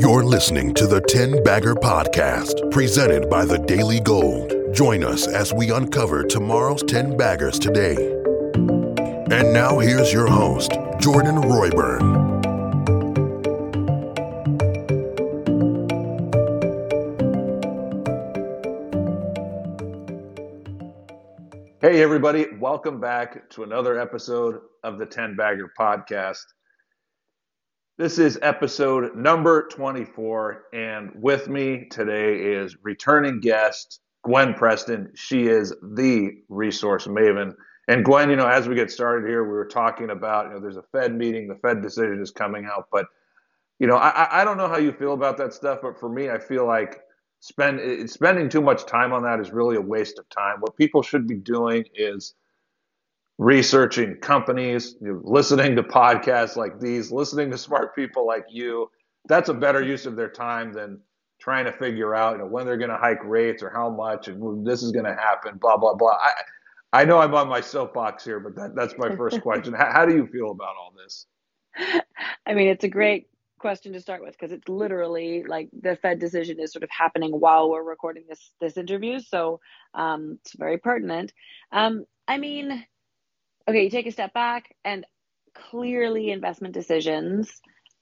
You're listening to the 10 Bagger Podcast, presented by the Daily Gold. Join us as we uncover tomorrow's 10 baggers today. And now here's your host, Jordan Roy-Byrne. Hey, everybody, welcome back to another episode of the 10 Bagger Podcast. This is episode number 24, and with me today is returning guest Gwen Preston. She is the resource maven. And Gwen, you know, as we get started here, we were talking about, you know, there's a Fed meeting, the Fed decision is coming out, but, you know, I, I don't know how you feel about that stuff, but for me, I feel like spend spending too much time on that is really a waste of time. What people should be doing is researching companies, listening to podcasts like these, listening to smart people like you. That's a better use of their time than trying to figure out you know, when they're going to hike rates or how much and this is going to happen. Blah blah blah. I I know I'm on my soapbox here, but that, that's my first question. how, how do you feel about all this? I mean, it's a great question to start with because it's literally like the Fed decision is sort of happening while we're recording this this interview, so um, it's very pertinent. Um, I mean, okay, you take a step back, and clearly investment decisions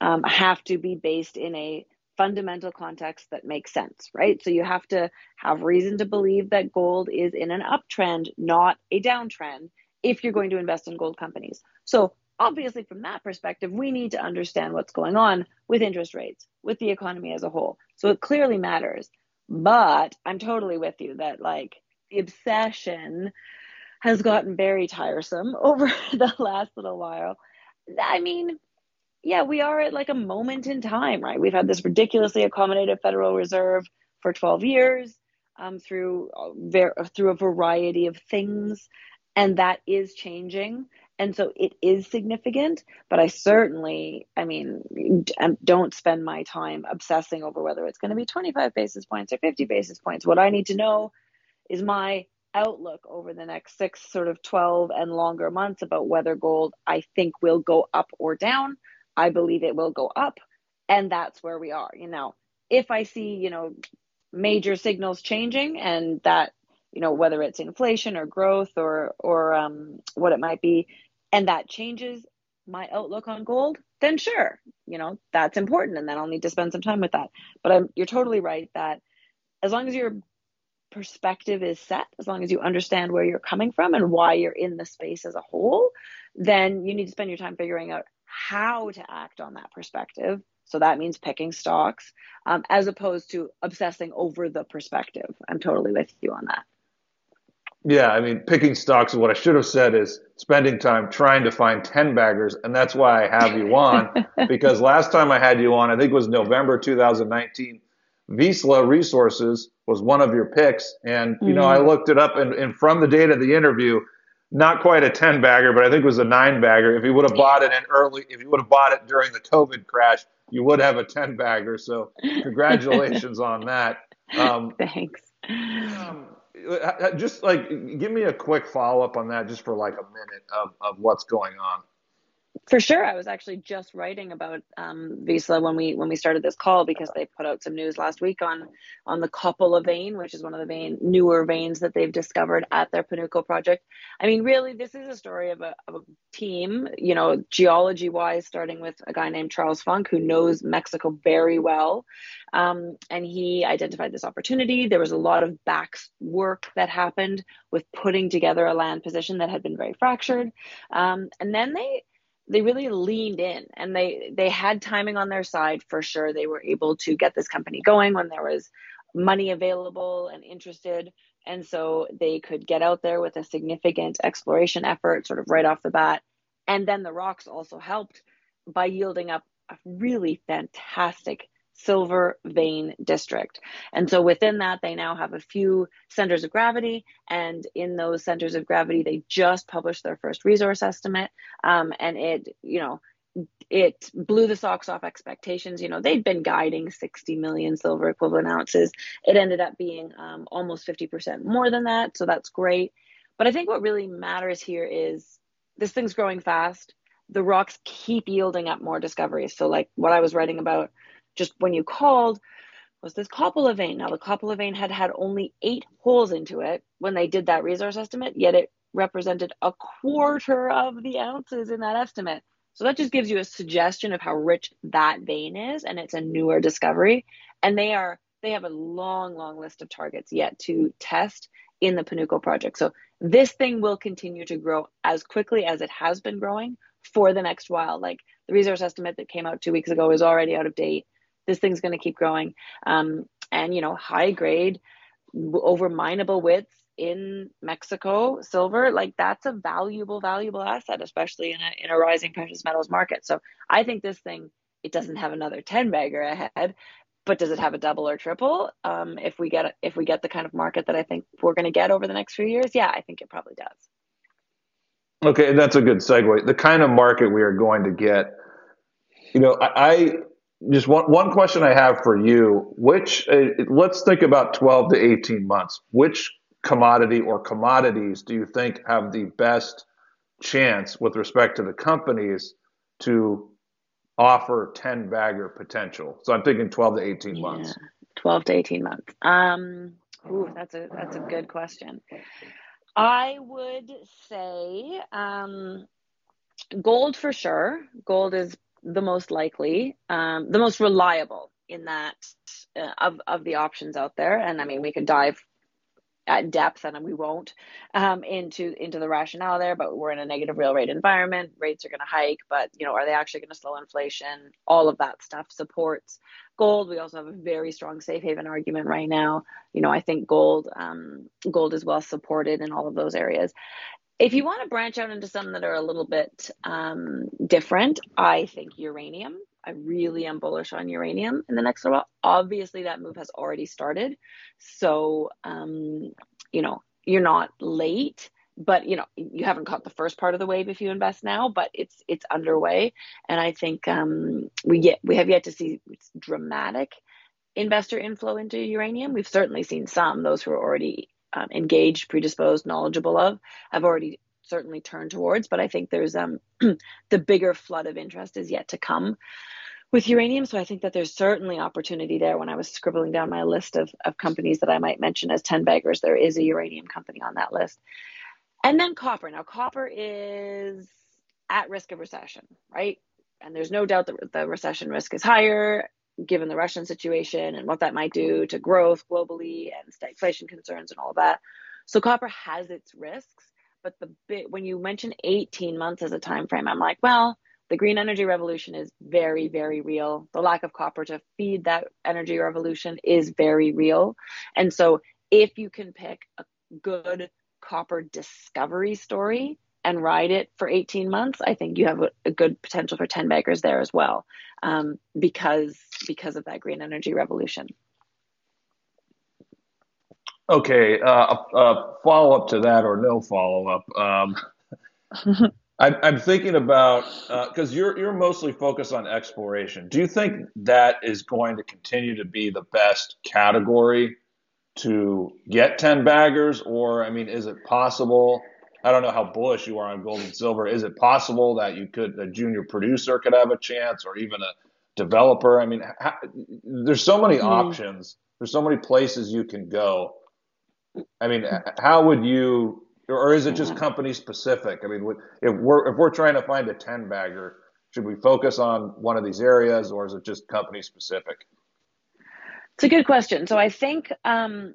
um, have to be based in a fundamental context that makes sense, right? So you have to have reason to believe that gold is in an uptrend, not a downtrend, if you're going to invest in gold companies. So obviously, from that perspective, we need to understand what's going on with interest rates, with the economy as a whole. So it clearly matters. But I'm totally with you that like the obsession has gotten very tiresome over the last little while. I mean, yeah, we are at like a moment in time, right? We've had this ridiculously accommodative Federal Reserve for 12 years um, through ver- through a variety of things, and that is changing. And so it is significant, but I certainly, I mean, um, don't spend my time obsessing over whether it's going to be 25 basis points or 50 basis points. What I need to know is my outlook over the next six, sort of 12 and longer months about whether gold I think will go up or down. I believe it will go up. And that's where we are. You know, if I see, you know, major signals changing and that, you know, whether it's inflation or growth or, or um, what it might be, and that changes my outlook on gold, then sure, you know, that's important. And then I'll need to spend some time with that. But I'm, you're totally right that as long as you're perspective is set, as long as you understand where you're coming from and why you're in the space as a whole, then you need to spend your time figuring out how to act on that perspective. So that means picking stocks um, as opposed to obsessing over the perspective. I'm totally with you on that. Yeah, I mean, picking stocks, what I should have said is spending time trying to find 10 baggers. And that's why I have you on, because last time I had you on, I think it was November 2019, Vizsla Resources was one of your picks. And, you mm-hmm. know, I mm-hmm. looked it up and, and from the date of the interview, not quite a 10 bagger, but I think it was a nine bagger. If you would have bought it in early, if you would have bought it during the COVID crash, you would have a 10 bagger. So congratulations on that. Um, Thanks. Um, just like give me a quick follow up on that just for like a minute of, of what's going on. For sure, I was actually just writing about um, Vizsla when we when we started this call because they put out some news last week on on the Copala vein, which is one of the vein newer veins that they've discovered at their Panuco project. I mean, really, this is a story of a, of a team, you know, geology wise, starting with a guy named Charles Funk who knows Mexico very well, um, and he identified this opportunity. There was a lot of back work that happened with putting together a land position that had been very fractured, um, and then they they really leaned in and they they had timing on their side for sure. They were able to get this company going when there was money available and interested. And so they could get out there with a significant exploration effort sort of right off the bat. And then the rocks also helped by yielding up a really fantastic silver vein district. And so within that, they now have a few centers of gravity. And in those centers of gravity, they just published their first resource estimate. Um, and it, you know, it blew the socks off expectations. You know, they'd been guiding 60 million silver equivalent ounces. It ended up being um, almost 50% more than that. So that's great. But I think what really matters here is this thing's growing fast. The rocks keep yielding up more discoveries. So, like what I was writing about just when you called was this Copala vein. Now the Copala vein had had only eight holes into it when they did that resource estimate, yet it represented a quarter of the ounces in that estimate. So that just gives you a suggestion of how rich that vein is, and it's a newer discovery. And they are they have a long, long list of targets yet to test in the Panuco project. So this thing will continue to grow as quickly as it has been growing for the next while. Like the resource estimate that came out two weeks ago is already out of date. This thing's going to keep growing. Um, and, you know, high grade over mineable widths in Mexico, silver, like that's a valuable, valuable asset, especially in a, in a rising precious metals market. So I think this thing, it doesn't have another 10 bagger ahead, but does it have a double or triple? Um, if we get if we get the kind of market that I think we're going to get over the next few years, yeah, I think it probably does. Okay, that's a good segue. The kind of market we are going to get, you know, I, I just one one question I have for you. Which uh, let's think about twelve to eighteen months. Which commodity or commodities do you think have the best chance with respect to the companies to offer 10 bagger potential? So I'm thinking 12 to 18 months. 12 to 18 months. Um, ooh, that's a that's a good question. I would say um, gold for sure. Gold is the most likely, um, the most reliable in that uh, of of the options out there. And I mean, we could dive at depth, and we won't um, into into the rationale there. But we're in a negative real rate environment. Rates are going to hike, but you know, are they actually going to slow inflation? All of that stuff supports gold. We also have a very strong safe haven argument right now. You know, I think gold um, gold is well supported in all of those areas. If you want to branch out into some that are a little bit um, different, I think uranium I really am bullish on uranium in the next little while. Obviously, that move has already started. So, um, you know, you're not late, but you know, you haven't caught the first part of the wave if you invest now, but it's it's underway. And I think um, we get we have yet to see dramatic investor inflow into uranium. We've certainly seen some, those who are already um, engaged, predisposed, knowledgeable of, have already certainly turned towards. But I think there's um, the bigger flood of interest is yet to come with uranium. So I think that there's certainly opportunity there. When I was scribbling down my list of, of companies that I might mention as 10 baggers, there is a uranium company on that list. And then copper. Now, copper is at risk of recession, right? And there's no doubt that the recession risk is higher given the Russian situation and what that might do to growth globally and stagflation concerns and all of that. So copper has its risks, but the bit when you mention 18 months as a time frame, I'm like, well, the green energy revolution is very, very real. The lack of copper to feed that energy revolution is very real. And so, if you can pick a good copper discovery story and ride it for 18 months, I think you have a, a good potential for 10 baggers there as well, um, because because of that green energy revolution. Okay, uh, a follow up to that, or no follow up. Um, I'm, I'm thinking about because uh, you're you're mostly focused on exploration. Do you think that is going to continue to be the best category to get ten baggers, or I mean, is it possible? I don't know how bullish you are on gold and silver. Is it possible that you could a junior producer could have a chance, or even a developer? I mean, how, there's so many mm. options. There's so many places you can go. I mean, how would you or is it just company specific? I mean, if we're if we're trying to find a ten bagger, should we focus on one of these areas, or is it just company specific? It's a good question. So I think um,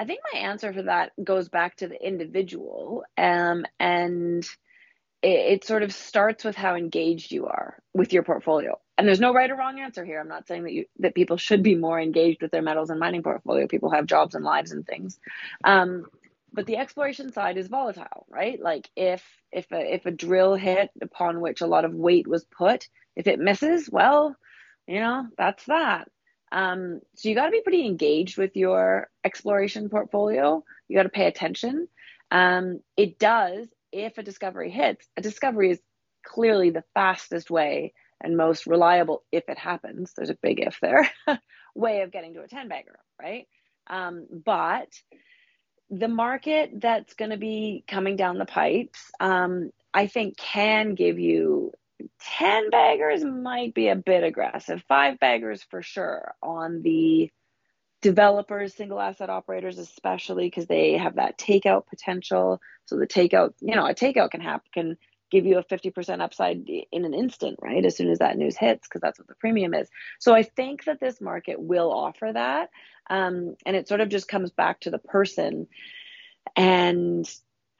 I think my answer for that goes back to the individual, um, and it, it sort of starts with how engaged you are with your portfolio. And there's no right or wrong answer here. I'm not saying that you that people should be more engaged with their metals and mining portfolio. People have jobs and lives and things. Um, but the exploration side is volatile, right? Like if if a, if a drill hit upon which a lot of weight was put, if it misses, well, you know that's that. Um, so you got to be pretty engaged with your exploration portfolio. You got to pay attention. Um, it does if a discovery hits. A discovery is clearly the fastest way and most reliable if it happens. There's a big if there. way of getting to a ten bagger, right? Um, but the market that's going to be coming down the pipes, um, I think, can give you 10 baggers might be a bit aggressive. Five baggers for sure on the developers, single asset operators, especially because they have that takeout potential. So the takeout, you know, a takeout can happen, can give you a 50% upside in an instant, right? As soon as that news hits, because that's what the premium is. So I think that this market will offer that. Um, and it sort of just comes back to the person and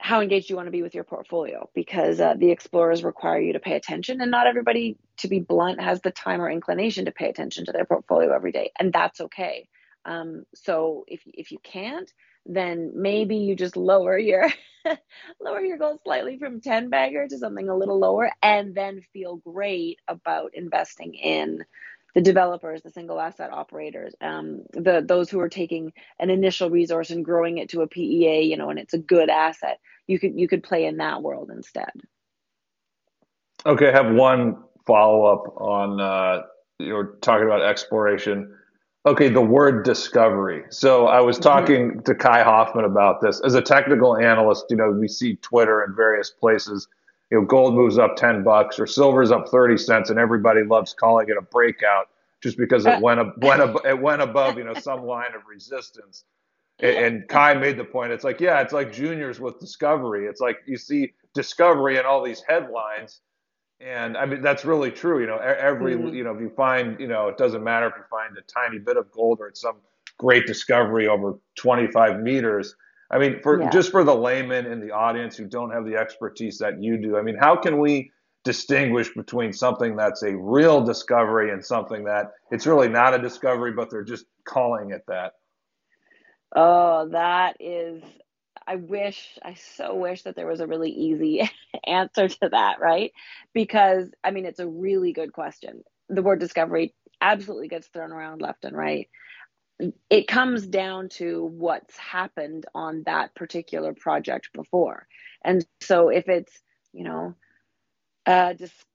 how engaged you want to be with your portfolio because uh, the explorers require you to pay attention and not everybody to be blunt has the time or inclination to pay attention to their portfolio every day and that's okay. Um, so if, if you can't then maybe you just lower your lower your goal slightly from 10 bagger to something a little lower and then feel great about investing in the developers, the single asset operators, um, the those who are taking an initial resource and growing it to a PEA, you know, and it's a good asset. You could you could play in that world instead. Okay, I have one follow up on uh, you're talking about exploration. Okay, the word discovery. So I was mm-hmm. talking mm-hmm. to Kai Hoffmann about this. As a technical analyst, you know, we see Twitter in various places you know, gold moves up 10 bucks or silver's up 30 cents and everybody loves calling it a breakout just because it went, went, it went above, you know, some line of resistance. And, and Kai made the point. It's like, yeah, it's like juniors with discovery. It's like you see discovery in all these headlines. And I mean, that's really true. You know, every, mm-hmm. you know, if you find, you know, it doesn't matter if you find a tiny bit of gold or it's some great discovery over 25 meters I mean, for yeah. just for the layman in the audience who don't have the expertise that you do, I mean, how can we distinguish between something that's a real discovery and something that it's really not a discovery, but they're just calling it that? Oh, that is I wish, I so wish that there was a really easy answer to that, right? Because, I mean, it's a really good question. The word discovery absolutely gets thrown around left and right it comes down to what's happened on that particular project before. And so if it's, you know, uh,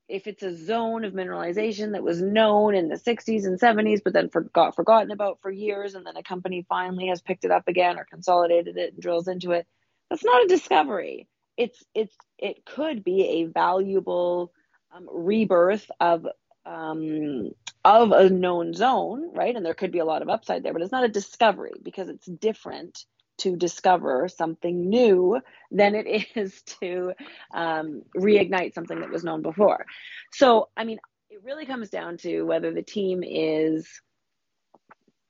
if it's a zone of mineralization that was known in the 60s and 70s, but then forgot forgotten about for years, and then a company finally has picked it up again or consolidated it and drills into it, that's not a discovery. It's it's it could be a valuable um, rebirth of um, of a known zone, right? And there could be a lot of upside there, but it's not a discovery because it's different to discover something new than it is to um, reignite something that was known before. So, I mean, it really comes down to whether the team is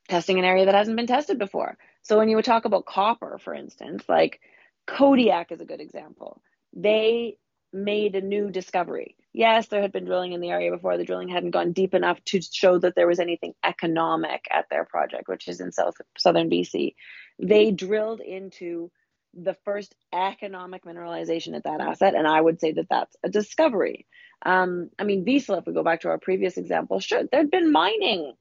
testing an area that hasn't been tested before. So, when you would talk about copper, for instance, like Kodiak is a good example. They made a new discovery. Yes, there had been drilling in the area before. The drilling hadn't gone deep enough to show that there was anything economic at their project, which is in south southern BC. They drilled into the first economic mineralization at that asset, and I would say that that's a discovery. Um, I mean, Vizsla, if we go back to our previous example, sure, there'd been mining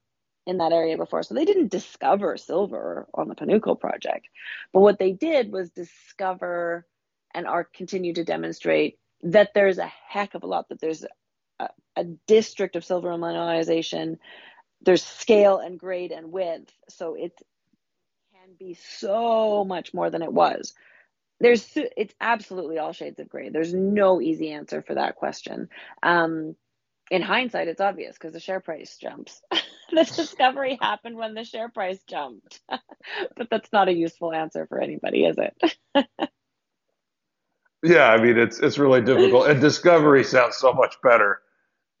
in that area before, so they didn't discover silver on the Panuco project, but what they did was discover and are continue to demonstrate that there's a heck of a lot that there's a, a district of silver mineralization there's scale and grade and width. So it can be so much more than it was. There's it's absolutely all shades of gray. There's no easy answer for that question. Um, in hindsight it's obvious because the share price jumps. The discovery happened when the share price jumped. But that's not a useful answer for anybody is it Yeah, I mean it's it's really difficult, and discovery sounds so much better.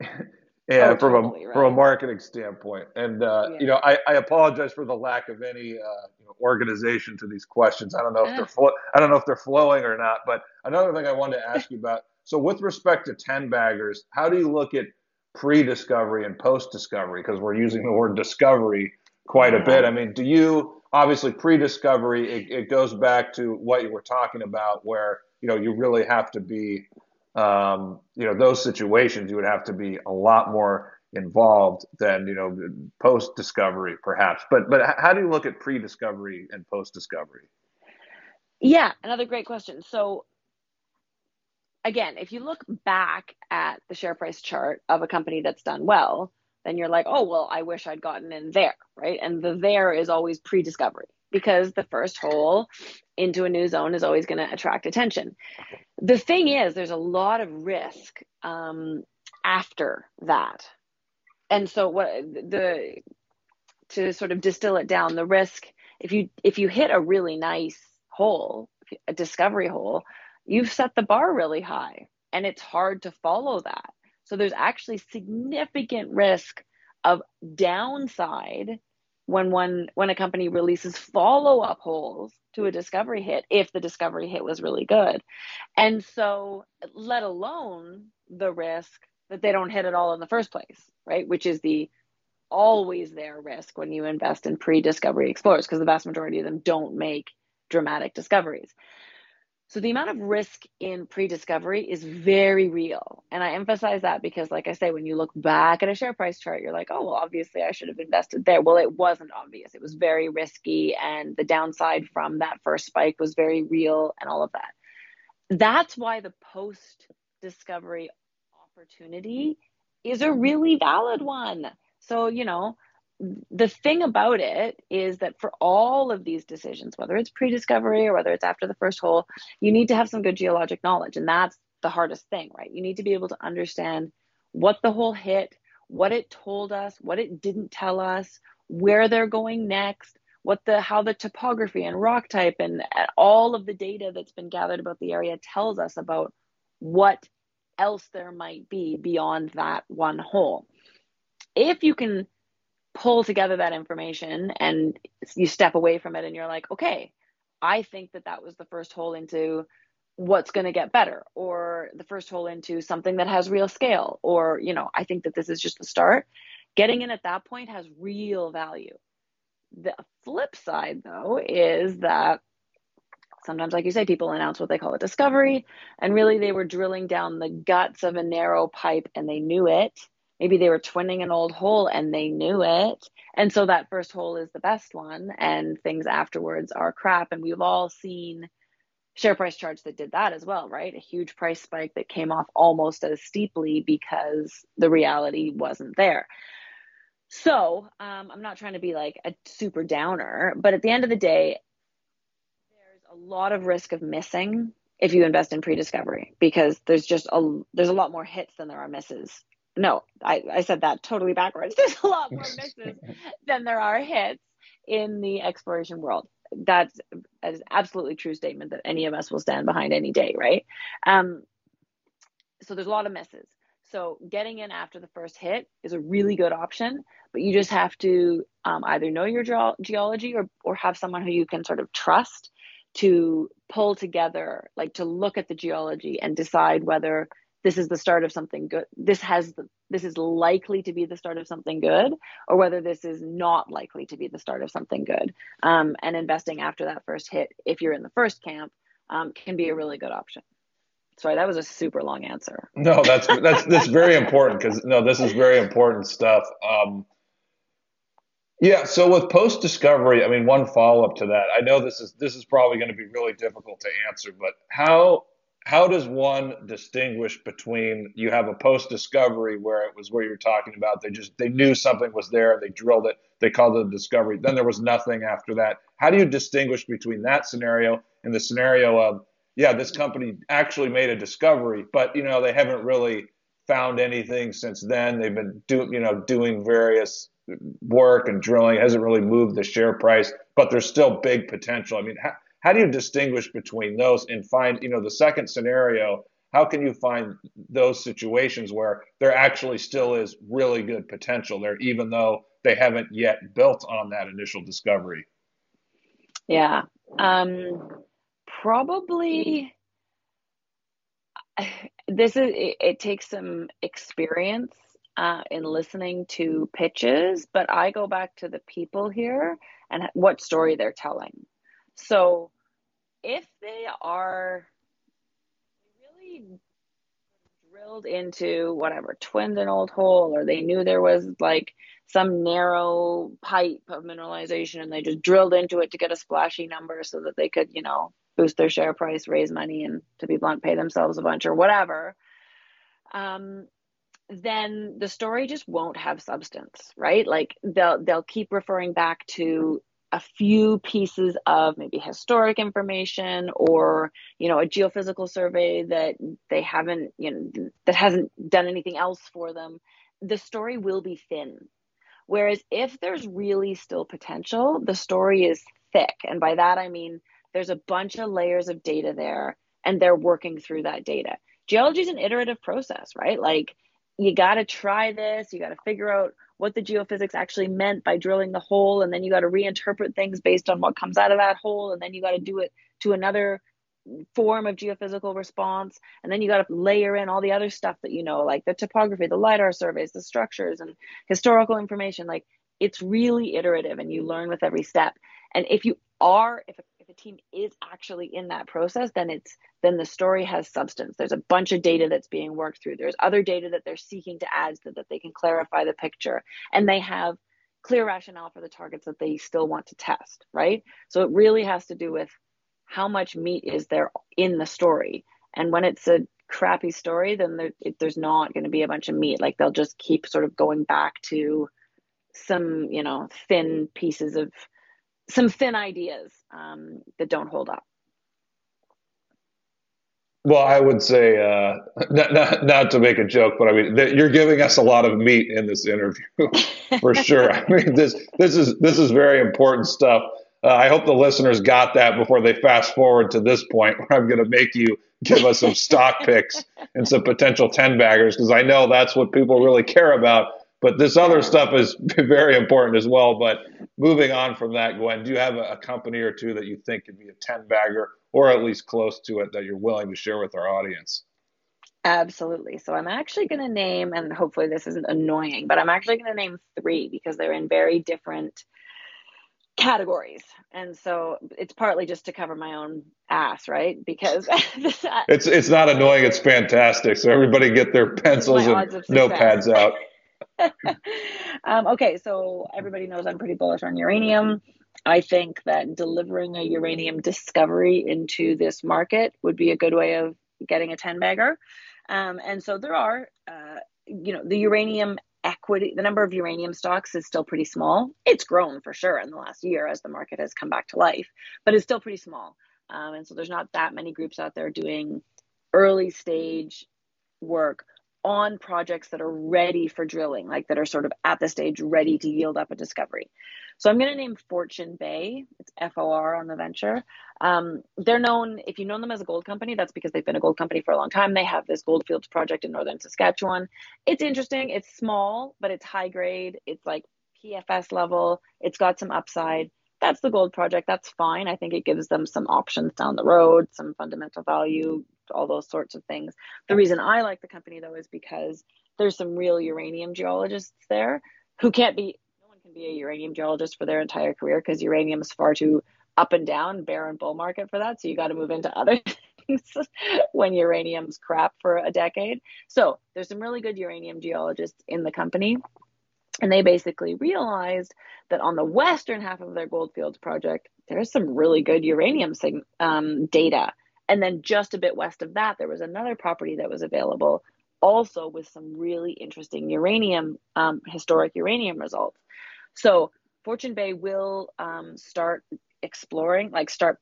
and oh, from totally, a right. from a marketing standpoint, and uh, yeah. you know, I, I apologize for the lack of any uh, you know, organization to these questions. I don't know if they're flo- I don't know if they're flowing or not. But another thing I wanted to ask you about. So, with respect to ten baggers, how do you look at pre-discovery and post-discovery? Because we're using the word discovery quite a bit. I mean, do you obviously pre-discovery? It, it goes back to what you were talking about, where you know, you really have to be, um, you know, those situations you would have to be a lot more involved than you know post discovery perhaps. But but how do you look at pre discovery and post discovery? Yeah, another great question. So again, if you look back at the share price chart of a company that's done well, then you're like, oh, well, I wish I'd gotten in there, right? And the there is always pre discovery because the first hole into a new zone is always going to attract attention. The thing is, there's a lot of risk um, after that. And so what the to sort of distill it down, the risk if you if you hit a really nice hole, a discovery hole, you've set the bar really high and it's hard to follow that. So there's actually significant risk of downside when one when a company releases follow-up holes to a discovery hit if the discovery hit was really good. And so let alone the risk that they don't hit it all in the first place, right? Which is the always there risk when you invest in pre-discovery explorers because the vast majority of them don't make dramatic discoveries. So the amount of risk in pre-discovery is very real. And I emphasize that because like I say when you look back at a share price chart you're like, "Oh, well obviously I should have invested there." Well, it wasn't obvious. It was very risky and the downside from that first spike was very real and all of that. That's why the post discovery opportunity is a really valid one. So, you know, the thing about it is that for all of these decisions, whether it's pre discovery or whether it's after the first hole, you need to have some good geologic knowledge. And that's the hardest thing, right? You need to be able to understand what the hole hit, what it told us, what it didn't tell us, where they're going next, what the how the topography and rock type and all of the data that's been gathered about the area tells us about what else there might be beyond that one hole. If you can pull together that information and you step away from it and you're like, okay, I think that that was the first hole into what's going to get better or the first hole into something that has real scale or, you know, I think that this is just the start. Getting in at that point has real value. The flip side, though, is that sometimes, like you say, people announce what they call a discovery, and really they were drilling down the guts of a narrow pipe and they knew it maybe they were twinning an old hole and they knew it. And so that first hole is the best one, and things afterwards are crap. And we've all seen share price charts that did that as well, right? A huge price spike that came off almost as steeply because the reality wasn't there. So um, I'm not trying to be like a super downer, but at the end of the day, there's a lot of risk of missing if you invest in pre-discovery because there's just a there's a lot more hits than there are misses no, I, I said that totally backwards. There's a lot more misses than there are hits in the exploration world. That's an absolutely true statement that any of us will stand behind any day, right? Um, so there's a lot of misses. So getting in after the first hit is a really good option, but you just have to um, either know your ge- geology or or have someone who you can sort of trust to pull together, like to look at the geology and decide whether this is the start of something good. This has the, this is likely to be the start of something good or whether this is not likely to be the start of something good. Um, and investing after that first hit if you're in the first camp um, can be a really good option. Sorry that was a super long answer. No that's that's that's very important because no this is very important stuff. Um, yeah so with post discovery i mean one follow up to that i know this is this is probably going to be really difficult to answer but how how does one distinguish between you have a post discovery where it was where you're talking about they just they knew something was there they drilled it they called it a discovery then there was nothing after that. How do you distinguish between that scenario and the scenario of yeah this company actually made a discovery but you know they haven't really found anything since then. They've been doing you know doing various work and drilling it hasn't really moved the share price but there's still big potential. I mean how, how do you distinguish between those and find, you know, the second scenario? How can you find those situations where there actually still is really good potential there, even though they haven't yet built on that initial discovery? Yeah. Um, probably this is it, it takes some experience uh, in listening to pitches, but I go back to the people here and what story they're telling. So if they are really drilled into whatever, twinned an old hole, or they knew there was like some narrow pipe of mineralization and they just drilled into it to get a splashy number so that they could, you know, boost their share price, raise money, and to be blunt, pay themselves a bunch or whatever. Um, then the story just won't have substance, right? Like they'll they'll keep referring back to a few pieces of maybe historic information or you know a geophysical survey that they haven't you know that hasn't done anything else for them the story will be thin. Whereas if there's really still potential the story is thick. And by that i mean there's a bunch of layers of data there and they're working through that data. Geology is an iterative process right? Like you got to try this you got to figure out what the geophysics actually meant by drilling the hole and then you got to reinterpret things based on what comes out of that hole and then you got to do it to another form of geophysical response and then you got to layer in all the other stuff that you know like the topography the lidar surveys the structures and historical information. Like it's really iterative and you learn with every step. And if you are if a team is actually in that process, then it's then the story has substance. There's a bunch of data that's being worked through. There's other data that they're seeking to add so that they can clarify the picture. And they have clear rationale for the targets that they still want to test, right? So it really has to do with how much meat is there in the story. And when it's a crappy story, then there, it, there's not going to be a bunch of meat. Like they'll just keep sort of going back to some, you know, thin pieces of some thin ideas um, that don't hold up. Well, I would say, uh, not, not, not, to make a joke, but I mean, th- you're giving us a lot of meat in this interview, for sure. I mean, this this is this is very important stuff. Uh, I hope the listeners got that before they fast forward to this point, where I'm going to make you give us some stock picks and some potential ten baggers, because I know that's what people really care about. But this other stuff is very important as well. But moving on from that, Gwen, do you have a, company or two that you think could be a 10 bagger or at least close to it that you're willing to share with our audience? Absolutely. So I'm actually going to name, and hopefully this isn't annoying, but I'm actually going to name three because they're in very different categories. And so it's partly just to cover my own ass, right? Because uh, it's it's not annoying, it's fantastic. So everybody get their pencils and notepads out. um, okay, so everybody knows I'm pretty bullish on uranium. I think that delivering a uranium discovery into this market would be a good way of getting a 10 bagger. Um, and so there are, uh, you know, the uranium equity, the number of uranium stocks is still pretty small. It's grown for sure in the last year as the market has come back to life, but it's still pretty small. Um, and so there's not that many groups out there doing early stage work on projects that are ready for drilling, like that are sort of at the stage ready to yield up a discovery. So I'm going to name Fortune Bay. It's F O R on the venture. Um, they're known, if you know them as a gold company, that's because they've been a gold company for a long time. They have this Goldfields project in northern Saskatchewan. It's interesting. It's small, but it's high grade. It's like PFS level. It's got some upside. That's the gold project. That's fine. I think it gives them some options down the road, some fundamental value, all those sorts of things. The reason I like the company though is because there's some real uranium geologists there who can't be no one can be a uranium geologist for their entire career because uranium is far too up and down, bear and bull market for that. So you got to move into other things when uranium's crap for a decade. So there's some really good uranium geologists in the company. And they basically realized that on the western half of their Goldfields project, there's some really good uranium um, data and then just a bit west of that, there was another property that was available, also with some really interesting uranium, um, historic uranium results. So Fortune Bay will um, start exploring, like start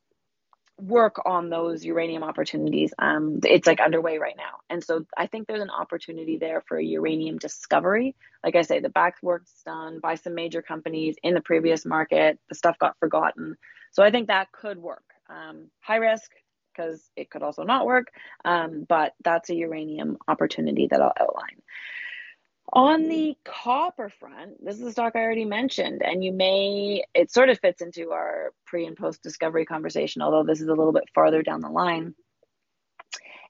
work on those uranium opportunities. Um, it's like underway right now. And so I think there's an opportunity there for a uranium discovery. Like I say, the back work's done by some major companies in the previous market. The stuff got forgotten. So I think that could work. Um, high risk, because it could also not work. Um, but that's a uranium opportunity that I'll outline. On the copper front, this is a stock I already mentioned, and you may, it sort of fits into our pre and post discovery conversation, although this is a little bit farther down the line.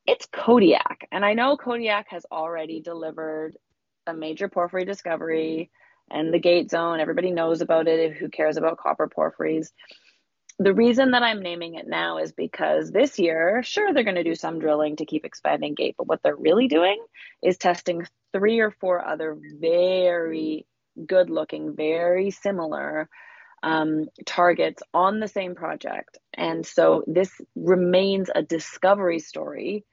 It's Kodiak. And I know Kodiak has already delivered a major porphyry discovery and the gate zone. Everybody knows about it. Who cares about copper porphyries? The reason that I'm naming it now is because this year, sure, they're going to do some drilling to keep expanding gate, but what they're really doing is testing three or four other very good looking, very similar um, targets on the same project. And so this remains a discovery story.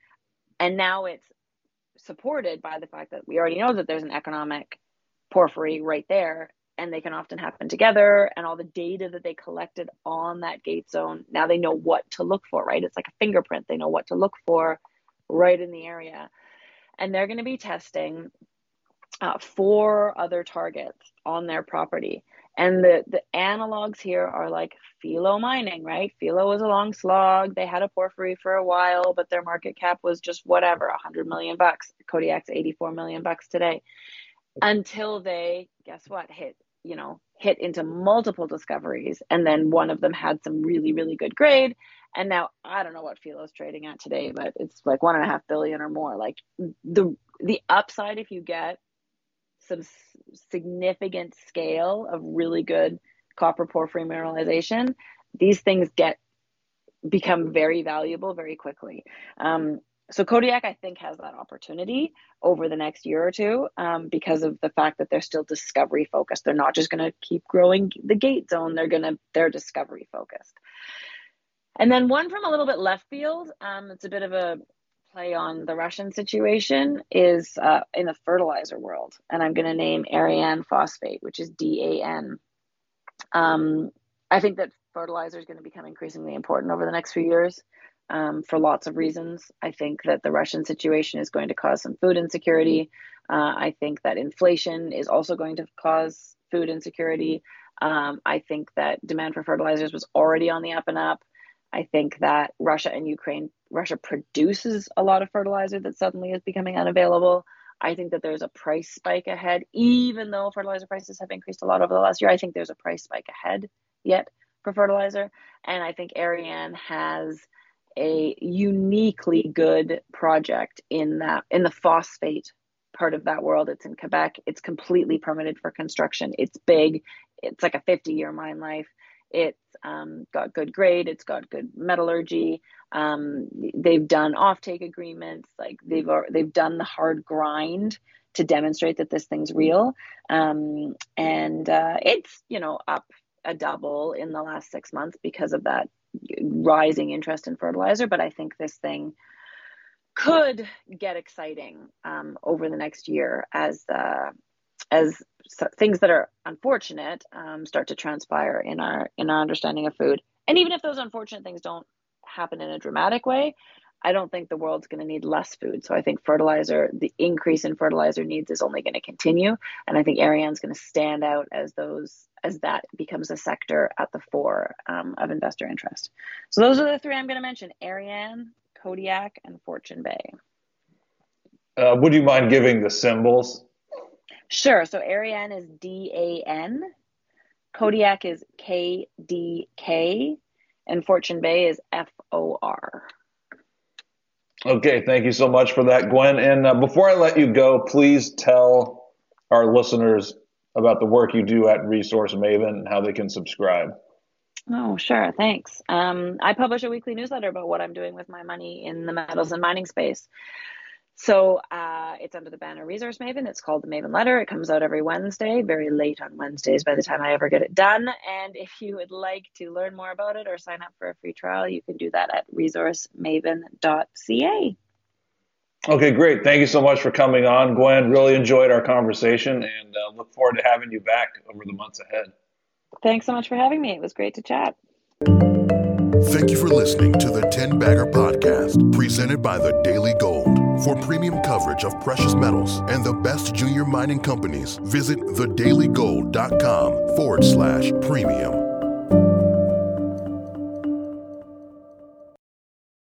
And now it's supported by the fact that we already know that there's an economic porphyry right there and they can often happen together and all the data that they collected on that gate zone now they know what to look for right it's like a fingerprint they know what to look for right in the area and they're going to be testing uh, four other targets on their property and the the analogs here are like Filo Mining, right? Filo was a long slog. They had a porphyry for a while, but their market cap was just whatever, 100 million bucks. Kodiak's 84 million bucks today. Until they, guess what, hit, you know, hit into multiple discoveries. And then one of them had some really, really good grade. And now I don't know what Filo's trading at today, but it's like one and a half billion or more. Like the the upside if you get some significant scale of really good copper porphyry mineralization, these things get become very valuable very quickly. Um, so Kodiak, I think, has that opportunity over the next year or two um, because of the fact that they're still discovery focused. They're not just going to keep growing the gate zone. They're going to they're discovery focused. And then one from a little bit left field. Um, it's a bit of a play on the Russian situation is uh, in the fertilizer world, and I'm going to name Arianne phosphate, which is DAN. Um, I think that fertilizer is going to become increasingly important over the next few years um, for lots of reasons. I think that the Russian situation is going to cause some food insecurity. Uh, I think that inflation is also going to cause food insecurity. Um, I think that demand for fertilizers was already on the up and up. I think that Russia and Ukraine, Russia produces a lot of fertilizer that suddenly is becoming unavailable. I think that there's a price spike ahead, even though fertilizer prices have increased a lot over the last year. I think there's a price spike ahead yet for fertilizer. And I think Arianne has a uniquely good project in that in the phosphate part of that world. It's in Quebec. It's completely permitted for construction. It's big. It's like a 50 year mine life. It's um, got good grade. It's got good metallurgy. Um, they've done offtake agreements. Like they've they've done the hard grind to demonstrate that this thing's real. Um, and uh, it's you know up a double in the last six months because of that rising interest in fertilizer. But I think this thing could get exciting um, over the next year as uh, as things that are unfortunate um, start to transpire in our in our understanding of food. And even if those unfortunate things don't happen in a dramatic way, I don't think the world's going to need less food. So I think fertilizer, the increase in fertilizer needs is only going to continue, and I think Arianne's going to stand out as those as that becomes a sector at the fore um, of investor interest. So those are the three I'm going to mention: Arianne, Kodiak, and Fortune Bay. Uh, would you mind giving the symbols Sure. So Arianne is D A N, Kodiak is K D K, and Fortune Bay is F O R. Okay, thank you so much for that, Gwen. And uh, before I let you go, please tell our listeners about the work you do at Resource Maven and how they can subscribe. Oh, sure. Thanks. Um, I publish a weekly newsletter about what I'm doing with my money in the metals and mining space. So uh, it's under the banner Resource Maven. It's called the Maven Letter. It comes out every Wednesday, very late on Wednesdays by the time I ever get it done. And if you would like to learn more about it or sign up for a free trial, you can do that at resourcemaven.ca. Okay, great. Thank you so much for coming on, Gwen. Really enjoyed our conversation and uh, look forward to having you back over the months ahead. Thanks so much for having me. It was great to chat. Thank you for listening to the 10 Bagger Podcast, presented by the Daily Gold. For premium coverage of precious metals and the best junior mining companies, visit thedailygold.com forward slash premium.